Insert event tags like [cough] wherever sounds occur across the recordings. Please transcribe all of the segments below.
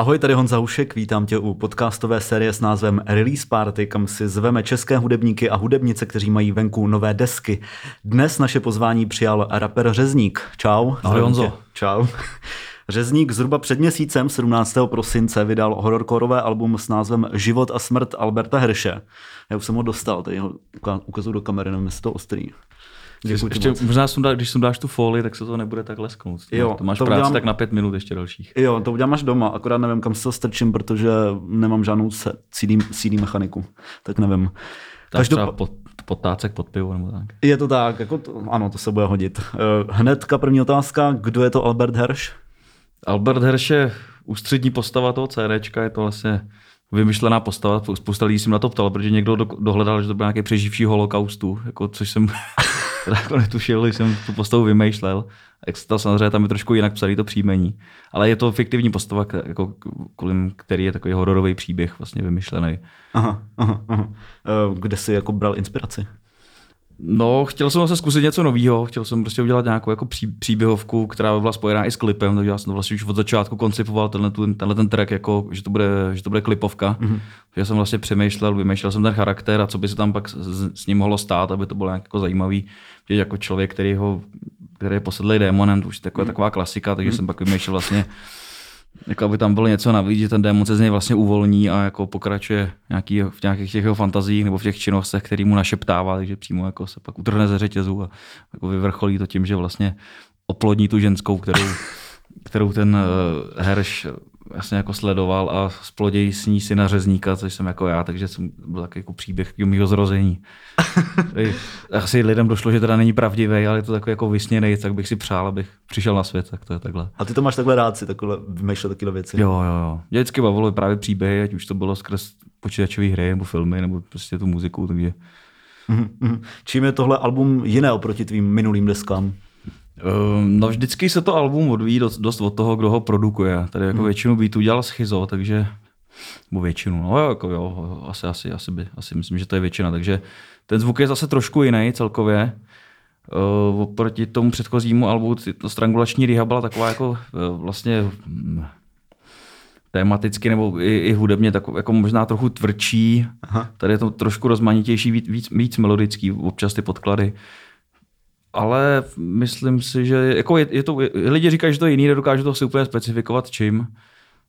Ahoj, tady Honza Hušek, vítám tě u podcastové série s názvem Release Party, kam si zveme české hudebníky a hudebnice, kteří mají venku nové desky. Dnes naše pozvání přijal rapper Řezník. Čau. Ahoj Honzo. Čau. Řezník zhruba před měsícem, 17. prosince, vydal hororkorové album s názvem Život a smrt Alberta Hrše. Já už jsem ho dostal, tady ho ukazuju do kamery, nevím, jestli to ostrý. Děkuji ještě, možná sundá, když sundáš tu folii, tak se to nebude tak lesknout. Jo, to máš to práci udělám, tak na pět minut ještě dalších. Jo, to udělám až doma, akorát nevím, kam se to strčím, protože nemám žádnou CD, CD mechaniku, tak nevím. Tak Každop... třeba pod, podtácek pod pivo nebo tak. Je to tak, jako to, ano, to se bude hodit. Eh, hnedka první otázka, kdo je to Albert Hersch? Albert Hersch je ústřední postava toho CDčka, je to vlastně vymyšlená postava, spousta lidí si na to ptal, protože někdo dohledal, že to byl nějaký přeživší holokaustu, jako, což jsem [laughs] jako netušil, když jsem tu postavu vymýšlel. Jak se to samozřejmě tam je trošku jinak psaný to příjmení. Ale je to fiktivní postava, jako, kolem který je takový hororový příběh vlastně vymyšlený. Aha, aha, aha. Eh, kde jsi jako bral inspiraci? No, chtěl jsem se zkusit něco nového, chtěl jsem prostě udělat nějakou jako pří, příběhovku, která by byla spojená i s klipem, takže já jsem to vlastně už od začátku koncipoval tenhle, tenhle ten track, jako, že, to bude, že to bude klipovka. Mm-hmm. Já jsem vlastně přemýšlel, vymýšlel jsem ten charakter a co by se tam pak s, s ním mohlo stát, aby to bylo nějak jako zajímavý, že jako člověk, který, ho, který je posedlý démonem, to už je taková, mm-hmm. taková klasika, takže mm-hmm. jsem pak vymýšlel vlastně jako aby tam bylo něco navíc, že ten démon se z něj vlastně uvolní a jako pokračuje nějaký, v nějakých těch jeho fantazích nebo v těch činnostech, který mu našeptává, takže přímo jako se pak utrhne ze řetězu a jako vyvrcholí to tím, že vlastně oplodní tu ženskou, kterou, kterou ten uh, herš vlastně jako sledoval a splodějí s ní syna řezníka, což jsem jako já, takže jsem byl takový jako příběh mého zrození. [laughs] Asi lidem došlo, že teda není pravdivý, ale je to takový jako vysněný, tak bych si přál, abych přišel na svět, tak to je takhle. A ty to máš takhle rád si takhle vymýšlet takové věci? Jo, jo, jo. Mě vždycky bavilo právě příběhy, ať už to bylo skrz počítačové hry nebo filmy, nebo prostě tu muziku, takže Mm-hmm. Čím je tohle album jiné oproti tvým minulým deskám? Ehm, no vždycky se to album odvíjí dost, dost od toho, kdo ho produkuje. Tady jako hmm. většinu beatů dělal Schizo, takže nebo většinu, no jako jo, asi, asi, asi, by, asi myslím, že to je většina, takže ten zvuk je zase trošku jiný celkově. Uh, oproti tomu předchozímu albu, to strangulační riha byla taková jako uh, vlastně um, tematicky nebo i, i hudebně tak, jako možná trochu tvrdší. Aha. Tady je to trošku rozmanitější, víc, víc, víc melodický, občas ty podklady ale myslím si, že jako je, je to, lidi říkají, že to je jiný, nedokážu to si úplně specifikovat čím,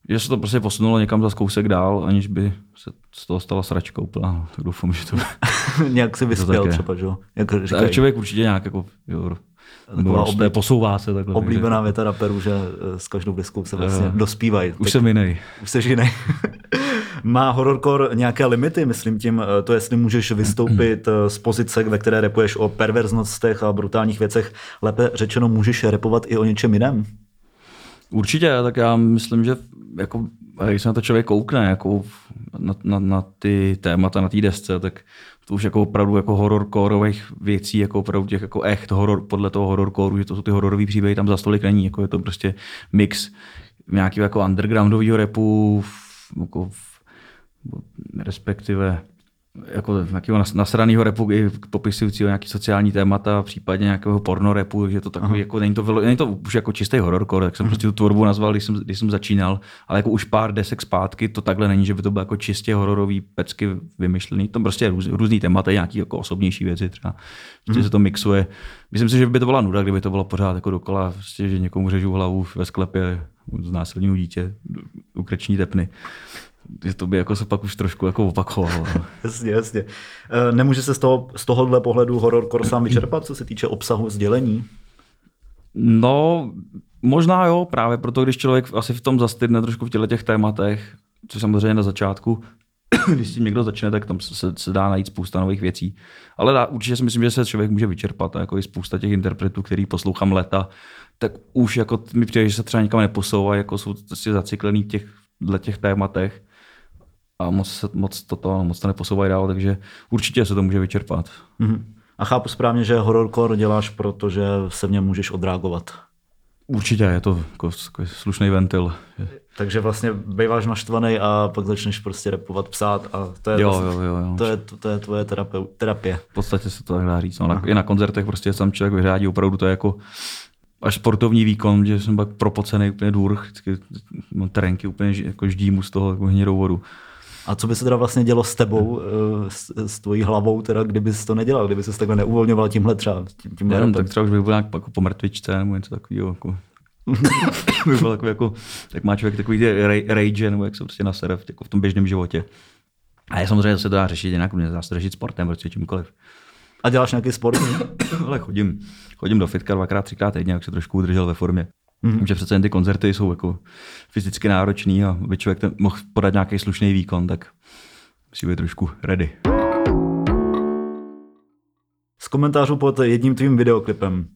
že se to prostě posunulo někam za kousek dál, aniž by se z toho stala sračka úplná. No, tak doufám, že to... [laughs] nějak se vyspěl třeba, že jo? Jak tak člověk určitě nějak jako, jo, Taková obli... posouvá se takhle. Oblíbená věta raperů, že eh, s každou deskou se vlastně uh, dospívají. Už tak... jsem jiný. Už jsi jiný. [laughs] Má hororcore nějaké limity, myslím tím, eh, to jestli můžeš vystoupit eh, z pozice, ve které repuješ o perverznostech a brutálních věcech, lépe řečeno můžeš repovat i o něčem jiném? Určitě, tak já myslím, že jako, když se na to člověk koukne jako na, na, na ty témata na té desce, tak to už jako opravdu jako hororkorových věcí, jako opravdu těch jako echt horor, podle toho hororkoru, že to jsou ty hororové příběhy, tam za stolik není, jako je to prostě mix nějakého jako undergroundového repu, jako respektive jako nějakého nasraného repu, popisujícího nějaký sociální témata, případně nějakého porno repu, že to takový, Aha. jako není to, není to už jako čistý hororcore, tak jsem prostě tu tvorbu nazval, když jsem, když jsem začínal, ale jako už pár desek zpátky to takhle není, že by to bylo jako čistě hororový pecky vymyšlený, to prostě růz, různý témata, nějaký jako osobnější věci třeba, prostě hmm. se to mixuje. Myslím si, že by to byla nuda, kdyby to bylo pořád jako dokola, prostě, že někomu řežu hlavu ve sklepě, znásilňují dítě, ukreční tepny že to by jako se pak už trošku jako opakovalo. No. [laughs] jasně, jasně. E, nemůže se z, toho, z tohohle pohledu hororcore sám vyčerpat, co se týče obsahu sdělení? No, možná jo, právě proto, když člověk asi v tom zastydne trošku v těle těch tématech, co samozřejmě na začátku, [coughs] když si někdo začne, tak tam se, se dá najít spousta nových věcí. Ale dá, určitě si myslím, že se člověk může vyčerpat. Jako i spousta těch interpretů, který poslouchám leta, tak už jako mi přijde, že se třeba nikam neposouvají, jako jsou prostě zaciklený v těch, těch tématech a moc, se, moc, toto, moc to neposouvají dál, takže určitě se to může vyčerpat. Mm-hmm. A chápu správně, že hororcore děláš, protože se v něm můžeš odreagovat. Určitě, je to jako, jako slušný ventil. Takže vlastně býváš naštvaný a pak začneš prostě repovat, psát a to je, jo, vlastně, jo, jo, jo. To, je, to, to je tvoje terapie. V podstatě se to tak dá říct. No, na, I na koncertech prostě sám člověk vyřádí, opravdu to je jako až sportovní výkon, že jsem pak propocený úplně důrch, vždycky mám terénky úplně jako ždímu z toho jako hnědou vodu. A co by se teda vlastně dělo s tebou, eh, s, s tvojí hlavou, teda, kdyby to nedělal, kdyby se takhle neuvolňoval tímhle třeba? Tím, tím Nevím, tak třeba už bych byl nějak jako po mrtvičce nebo něco takového. Jako. [laughs] by byl takový jako, tak má člověk takový rage, nebo jak se prostě nasere v, jako v tom běžném životě. A je samozřejmě se to dá řešit jinak, mě dá se řešit sportem, prostě čímkoliv. A děláš nějaký sport? [coughs] Ale chodím, chodím do fitka dvakrát, třikrát týdně, jak se trošku udržel ve formě. Mm-hmm. Že přece jen ty koncerty jsou jako fyzicky náročný a aby člověk ten, mohl podat nějaký slušný výkon, tak musí být trošku ready. Z komentářů pod jedním tvým videoklipem.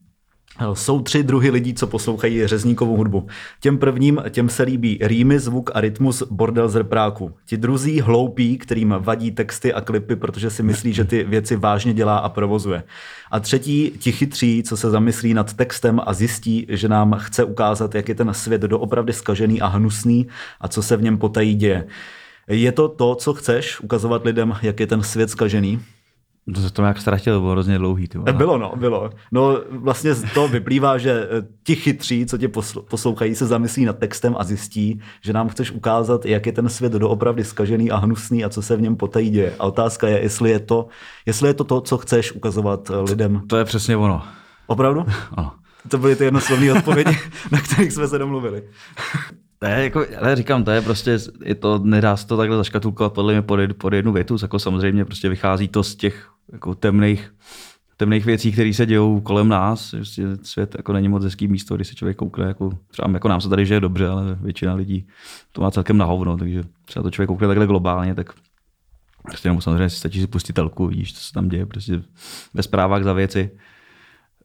Jsou tři druhy lidí, co poslouchají řezníkovou hudbu. Těm prvním, těm se líbí rýmy, zvuk a rytmus bordel z repráku. Ti druzí hloupí, kterým vadí texty a klipy, protože si myslí, že ty věci vážně dělá a provozuje. A třetí, ti chytří, co se zamyslí nad textem a zjistí, že nám chce ukázat, jak je ten svět doopravdy skažený a hnusný a co se v něm potají děje. Je to to, co chceš, ukazovat lidem, jak je ten svět skažený? To se to nějak ztratil, bylo hrozně dlouhý. Ty bylo, no, bylo. No vlastně z toho vyplývá, že eh, ti chytří, co tě poslouchají, se zamyslí nad textem a zjistí, že nám chceš ukázat, jak je ten svět doopravdy skažený a hnusný a co se v něm potají děje. A otázka je, jestli je to, jestli je to, to co chceš ukazovat eh, lidem. To je přesně ono. Opravdu? [laughs] Ano. To byly ty jednoslovné odpovědi, [laughs] na kterých jsme se domluvili. [laughs] Ne, jako, ale říkám, to je prostě, je to, nedá se to takhle zaškatulkovat podle mě pod, pod jednu větu, jako samozřejmě prostě vychází to z těch jako temných, temných věcí, které se dějou kolem nás. Prostě svět jako není moc hezký místo, když se člověk koukne. Jako, třeba jako nám se tady žije dobře, ale většina lidí to má celkem na hovno, takže třeba to člověk koukne takhle globálně, tak prostě jenom samozřejmě si stačí si pustit telku, vidíš, co se tam děje, prostě ve zprávách za věci.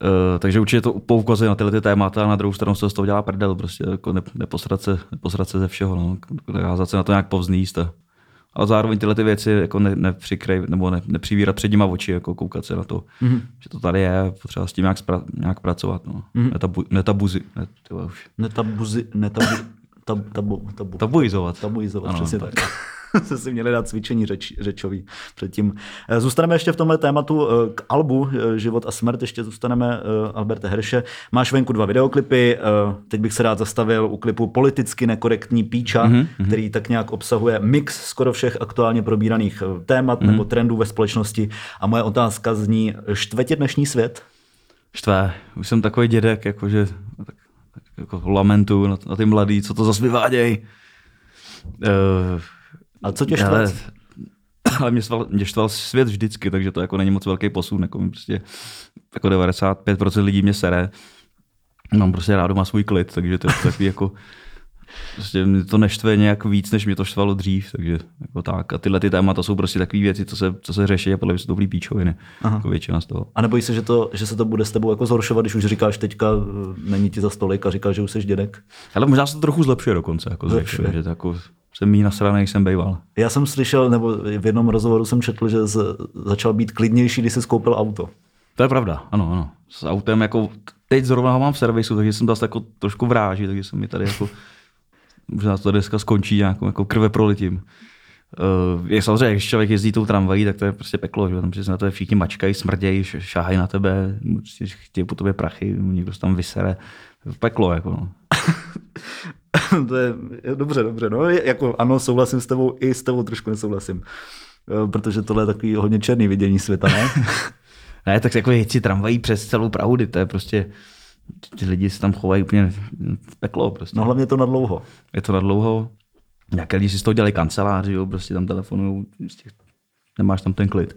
Uh, takže určitě to poukazuje na tyhle ty témata a na druhou stranu se z toho dělá prdel, prostě jako ne, neposrat, se, neposrat se ze všeho, no. Házat se na to nějak povzníst a ale zároveň tyhle ty věci jako ne, nepřikrej, nebo ne, nepřivírat před nima oči, jako koukat se na to, mm-hmm. že to tady je, potřeba s tím nějak, spra, nějak pracovat. No. Mm-hmm. Netabu, netabuzi, ne, už. Netabuzi, netabu, tab, tabu, tabu, tabuizovat. Tabuizovat, ano, přesně tak. tak. [laughs] se si měli dát cvičení řeč, řečový předtím. Eh, zůstaneme ještě v tomhle tématu eh, k albu eh, Život a smrt, ještě zůstaneme Alberte Herše. Máš venku dva videoklipy, teď bych se rád zastavil u klipu Politicky nekorektní píča, mm-hmm. který tak nějak obsahuje mix skoro všech aktuálně probíraných témat mm-hmm. nebo trendů ve společnosti. A moje otázka zní, štve tě dnešní svět? Štve. Už jsem takový dědek, jakože tak, tak jako lamentu na, na ty mladý, co to zase vyvádějí. Uh, a co tě štve? Ale, ale mě, štval, mě štval svět vždycky, takže to jako není moc velký posun. Jako prostě jako 95% lidí mě sere. Mám prostě rád doma svůj klid, takže to je takový jako Prostě mě to neštve nějak víc, než mě to štvalo dřív, takže jako tak. A tyhle ty témata jsou prostě takové věci, co se, co se řeší a podle mě jsou dobrý píčoviny, Aha. jako většina z toho. A nebojí se, že, to, že se to bude s tebou jako zhoršovat, když už říkáš teďka eh, není ti za stolik a říkáš, že už jsi dědek? Ale možná se to trochu zlepšuje dokonce, jako zlepšuje. Zvětšuje, že to jako jsem méně nasraný, než jsem býval. Já jsem slyšel, nebo v jednom rozhovoru jsem četl, že z, začal být klidnější, když jsi koupil auto. To je pravda, ano, ano. S autem jako, teď zrovna ho mám v servisu, takže jsem zase jako trošku vráží, takže jsem mi tady jako, možná to dneska skončí nějakou jako krve prolitím. Uh, je samozřejmě, když člověk jezdí tou tramvají, tak to je prostě peklo, že tam se na to všichni mačkají, smrdějí, šáhají na tebe, chtějí po tobě prachy, někdo se tam vysere. Peklo, jako no. [laughs] to je, dobře, dobře, no, jako ano, souhlasím s tebou, i s tebou trošku nesouhlasím. Eh, protože tohle je takový hodně černý vidění světa, ne? [laughs] ne, tak jako jeďci tramvají přes celou Prahu, to je prostě, ti lidi se tam chovají úplně v peklo. Prostě. No hlavně to na dlouho. Je to na dlouho. Nějaké lidi si z toho dělají kanceláři, jo, prostě tam telefonují, prostě nemáš tam ten klid.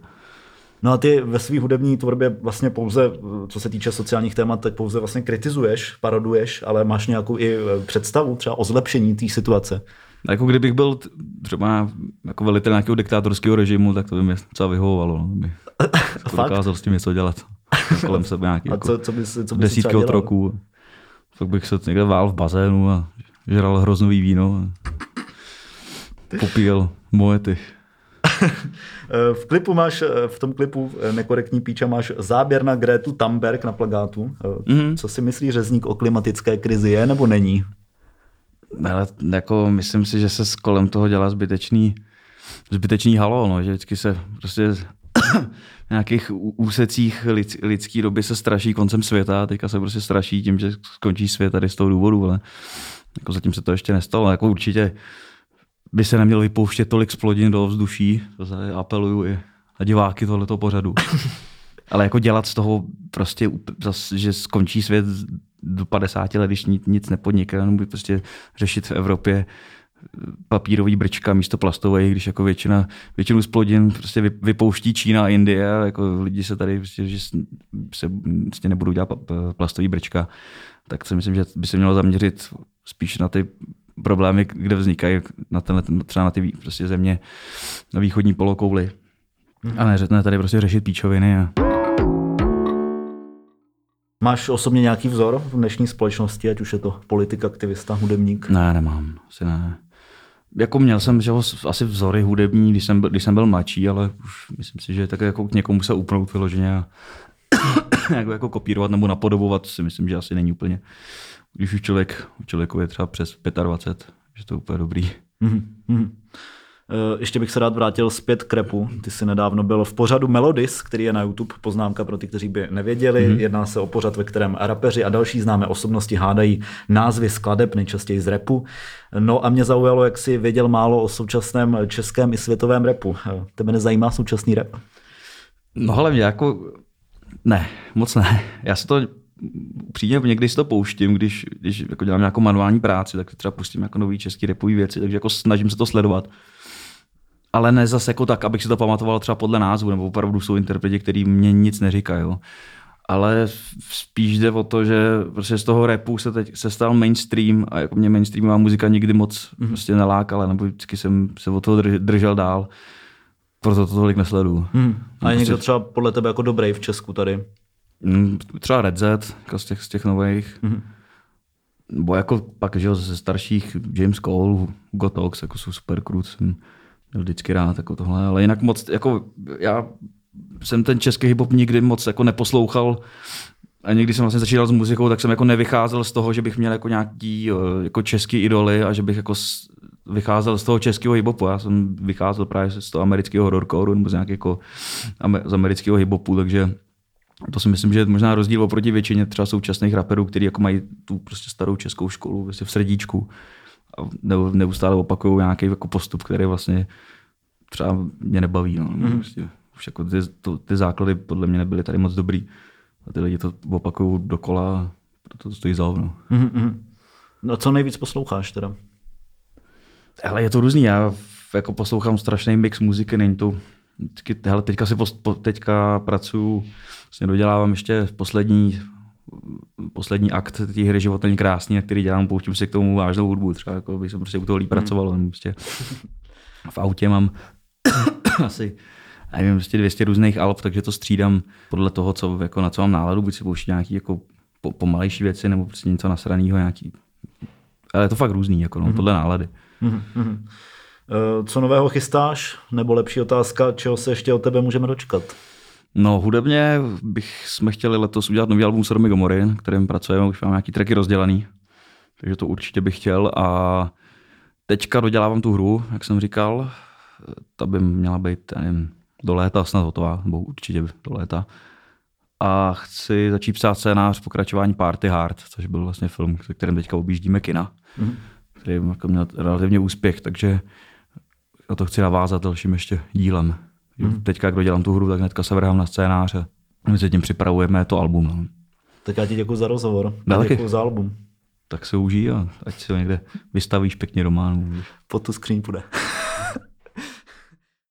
No a ty ve své hudební tvorbě vlastně pouze, co se týče sociálních témat, tak pouze vlastně kritizuješ, paroduješ, ale máš nějakou i eh, představu třeba o zlepšení té situace. Jako kdybych byl třeba jako velitel nějakého diktátorského režimu, tak to by mi docela vyhovovalo. No, by [laughs] dokázal s tím něco dělat. [laughs] Kolem sebe nějaký, a co, jako co bys, co bys desítky otroků. Tak bych se někde vál v bazénu a žral hroznový víno. A popíjel moety. [laughs] v klipu máš, v tom klipu eh, Nekorektní píča máš záběr na Grétu Tamberg na plagátu. Mm-hmm. Co si myslí řezník o klimatické krizi je nebo není? Ale jako myslím si, že se kolem toho dělá zbytečný, zbytečný halo, no, že vždycky se prostě nějakých úsecích lid, lidský doby se straší koncem světa, teďka se prostě straší tím, že skončí svět tady z toho důvodu, ale jako zatím se to ještě nestalo. Jako určitě by se neměl vypouštět tolik splodin do vzduší, to apeluju i na diváky tohoto pořadu. Ale jako dělat z toho prostě, že skončí svět do 50 let, když nic nepodniká, by prostě řešit v Evropě papírový brčka místo plastové, když jako většina, většinu splodin prostě vypouští Čína a Indie a jako lidi se tady prostě, že se prostě nebudou dělat plastový brčka, tak si myslím, že by se mělo zaměřit spíš na ty problémy, kde vznikají na tenhle, třeba na ty prostě země na východní polokouli. Mm-hmm. A ne, ne tady prostě řešit píčoviny. A... Máš osobně nějaký vzor v dnešní společnosti, ať už je to politik, aktivista, hudebník? Ne, nemám. Asi ne. Jako měl jsem že asi vzory hudební, když jsem, byl, když jsem byl mladší, ale už myslím si, že tak jako k někomu se upnout vyloženě a [coughs] jako, jako kopírovat nebo napodobovat si myslím, že asi není úplně. Když už člověk, člověku je třeba přes 25, že to je úplně dobrý. Mm-hmm. Eh, ještě bych se rád vrátil zpět k repu. Ty jsi nedávno byl v pořadu Melodis, který je na YouTube, poznámka pro ty, kteří by nevěděli. Mm-hmm. Jedná se o pořad, ve kterém rapeři a další známé osobnosti hádají názvy skladeb, nejčastěji z repu. No a mě zaujalo, jak jsi věděl málo o současném českém i světovém repu. Eh, tebe nezajímá současný rap? No ale mě jako... Ne, moc ne. Já se to přijde, někdy si to pouštím, když, když jako dělám nějakou manuální práci, tak třeba pustím jako nový český repový věci, takže jako snažím se to sledovat ale ne zase jako tak, abych si to pamatoval třeba podle názvu, nebo opravdu jsou interpreti, který mě nic neříkají. Ale spíš jde o to, že prostě z toho repu se teď se stal mainstream a jako mě mainstreamová muzika nikdy moc mm. prostě nelákala, nebo vždycky jsem se o toho držel dál. Proto to tolik nesledu. Mm. A je prostě... někdo třeba podle tebe jako dobrý v Česku tady? Mm, třeba Red Z, jako z těch, z těch nových. Mm. Bo jako pak, že ze starších James Cole, Gotox, jako jsou super krut měl vždycky rád jako tohle, ale jinak moc, jako já jsem ten český hip-hop nikdy moc jako neposlouchal, a někdy jsem vlastně začínal s muzikou, tak jsem jako nevycházel z toho, že bych měl jako nějaký eh, jako český idoly a že bych jako vycházel z toho českého hip-hopu. Já jsem vycházel právě z toho amerického horrorcore nebo z nějakého jako z amerického hip-hopu, takže to si myslím, že je možná rozdíl oproti většině třeba současných raperů, kteří jako mají tu prostě starou českou školu prostě v srdíčku neustále opakují nějaký jako postup, který vlastně třeba mě nebaví. No. Mm. Prostě, už jako ty, to, ty základy podle mě nebyly tady moc dobrý. A ty lidi to opakují dokola proto to stojí za hovno. Mm-hmm. No co nejvíc posloucháš teda? Ale je to různý. Já jako poslouchám strašný mix muziky, není to hele, teďka, si po, teďka pracuju, vlastně dodělávám ještě poslední poslední akt té hry Život není krásný, na který dělám, pouštím si k tomu vážnou hudbu, třeba jako bych se prostě u toho líp hmm. pracoval, hmm. prostě v autě mám [coughs] asi nevím, prostě 200 různých alb, takže to střídám podle toho, co, jako na co mám náladu, buď si pouštím nějaký jako po, pomalejší věci, nebo prostě něco nasraného, nějaký ale je to fakt různý, jako no, mm-hmm. podle nálady. Mm-hmm. Co nového chystáš? Nebo lepší otázka, čeho se ještě od tebe můžeme dočkat? No hudebně bych jsme chtěli letos udělat nový album Sodomy Gomory, na kterém pracujeme, už mám nějaký tracky rozdělaný, takže to určitě bych chtěl a teďka dodělávám tu hru, jak jsem říkal, ta by měla být nevím, do léta snad hotová, nebo určitě do léta. A chci začít psát scénář pokračování Party Hard, což byl vlastně film, se kterým teďka objíždíme kina, mm-hmm. který jako měl relativně úspěch, takže na to chci navázat dalším ještě dílem. Hmm. Teďka, jak dodělám tu hru, tak hnedka se vrhám na scénáře. My se tím připravujeme to album. No. Tak já ti děkuji za rozhovor. Děkuji za album. Tak se užij a ať si ho někde vystavíš pěkně doma. Po tu skříň půjde.